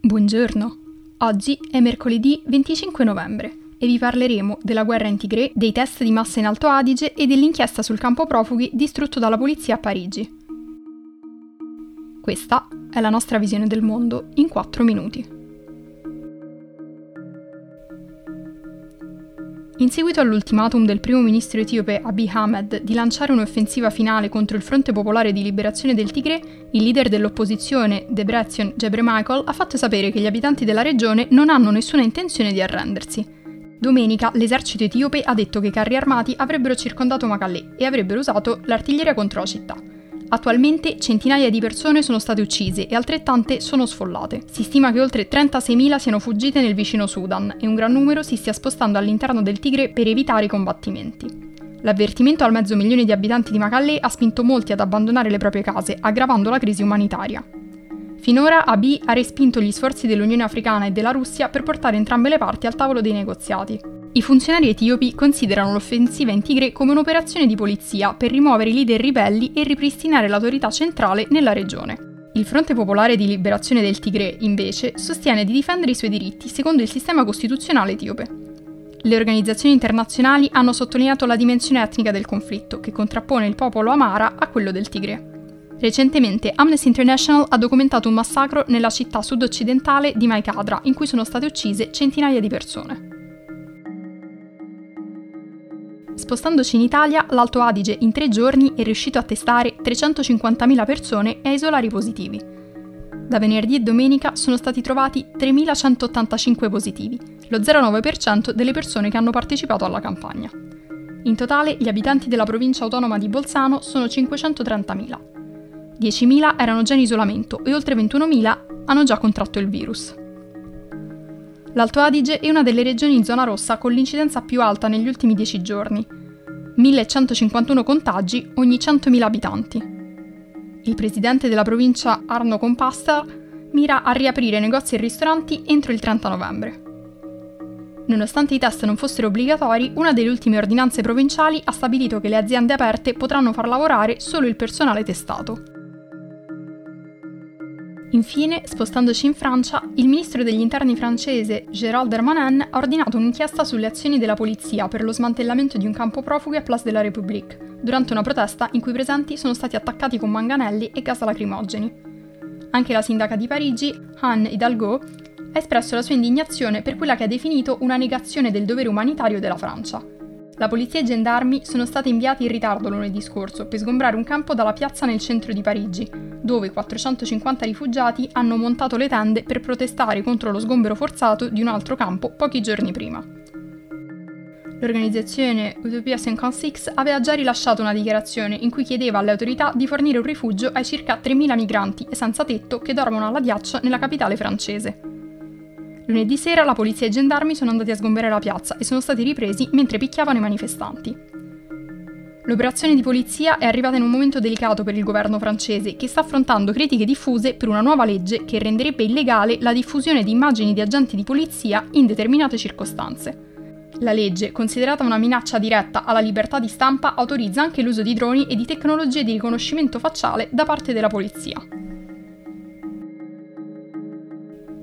Buongiorno, oggi è mercoledì 25 novembre e vi parleremo della guerra in Tigre, dei test di massa in Alto Adige e dell'inchiesta sul campo profughi distrutto dalla polizia a Parigi. Questa è la nostra visione del mondo in 4 minuti. In seguito all'ultimatum del primo ministro etiope Abiy Ahmed di lanciare un'offensiva finale contro il Fronte Popolare di Liberazione del Tigre, il leader dell'opposizione, Debretsion Gebremichael, ha fatto sapere che gli abitanti della regione non hanno nessuna intenzione di arrendersi. Domenica l'esercito etiope ha detto che i carri armati avrebbero circondato Makallè e avrebbero usato l'artiglieria contro la città. Attualmente centinaia di persone sono state uccise e altrettante sono sfollate. Si stima che oltre 36.000 siano fuggite nel vicino Sudan e un gran numero si stia spostando all'interno del Tigre per evitare i combattimenti. L'avvertimento al mezzo milione di abitanti di Macallè ha spinto molti ad abbandonare le proprie case, aggravando la crisi umanitaria. Finora Abiy ha respinto gli sforzi dell'Unione Africana e della Russia per portare entrambe le parti al tavolo dei negoziati. I funzionari etiopi considerano l'offensiva in Tigre come un'operazione di polizia per rimuovere i leader ribelli e ripristinare l'autorità centrale nella regione. Il Fronte Popolare di Liberazione del Tigre, invece, sostiene di difendere i suoi diritti secondo il sistema costituzionale etiope. Le organizzazioni internazionali hanno sottolineato la dimensione etnica del conflitto, che contrappone il popolo Amara a quello del Tigre. Recentemente Amnesty International ha documentato un massacro nella città sud-occidentale di Maikadra, in cui sono state uccise centinaia di persone. Spostandoci in Italia, l'Alto Adige in tre giorni è riuscito a testare 350.000 persone e a isolare i positivi. Da venerdì e domenica sono stati trovati 3.185 positivi, lo 0,9% delle persone che hanno partecipato alla campagna. In totale gli abitanti della provincia autonoma di Bolzano sono 530.000. 10.000 erano già in isolamento e oltre 21.000 hanno già contratto il virus. L'Alto Adige è una delle regioni in zona rossa con l'incidenza più alta negli ultimi 10 giorni, 1151 contagi ogni 100.000 abitanti. Il presidente della provincia Arno Compasta mira a riaprire negozi e ristoranti entro il 30 novembre. Nonostante i test non fossero obbligatori, una delle ultime ordinanze provinciali ha stabilito che le aziende aperte potranno far lavorare solo il personale testato. Infine, spostandoci in Francia, il ministro degli interni francese Gérald Darmanin ha ordinato un'inchiesta sulle azioni della polizia per lo smantellamento di un campo profughi a Place de la République, durante una protesta in cui i presenti sono stati attaccati con manganelli e gas lacrimogeni. Anche la sindaca di Parigi, Anne Hidalgo, ha espresso la sua indignazione per quella che ha definito una negazione del dovere umanitario della Francia. La polizia e i gendarmi sono stati inviati in ritardo lunedì scorso per sgombrare un campo dalla piazza nel centro di Parigi, dove 450 rifugiati hanno montato le tende per protestare contro lo sgombero forzato di un altro campo pochi giorni prima. L'organizzazione Utopia 56 aveva già rilasciato una dichiarazione in cui chiedeva alle autorità di fornire un rifugio ai circa 3.000 migranti e senza tetto che dormono alla ghiaccia nella capitale francese. Lunedì sera la polizia e i gendarmi sono andati a sgomberare la piazza e sono stati ripresi mentre picchiavano i manifestanti. L'operazione di polizia è arrivata in un momento delicato per il governo francese, che sta affrontando critiche diffuse per una nuova legge che renderebbe illegale la diffusione di immagini di agenti di polizia in determinate circostanze. La legge, considerata una minaccia diretta alla libertà di stampa, autorizza anche l'uso di droni e di tecnologie di riconoscimento facciale da parte della polizia.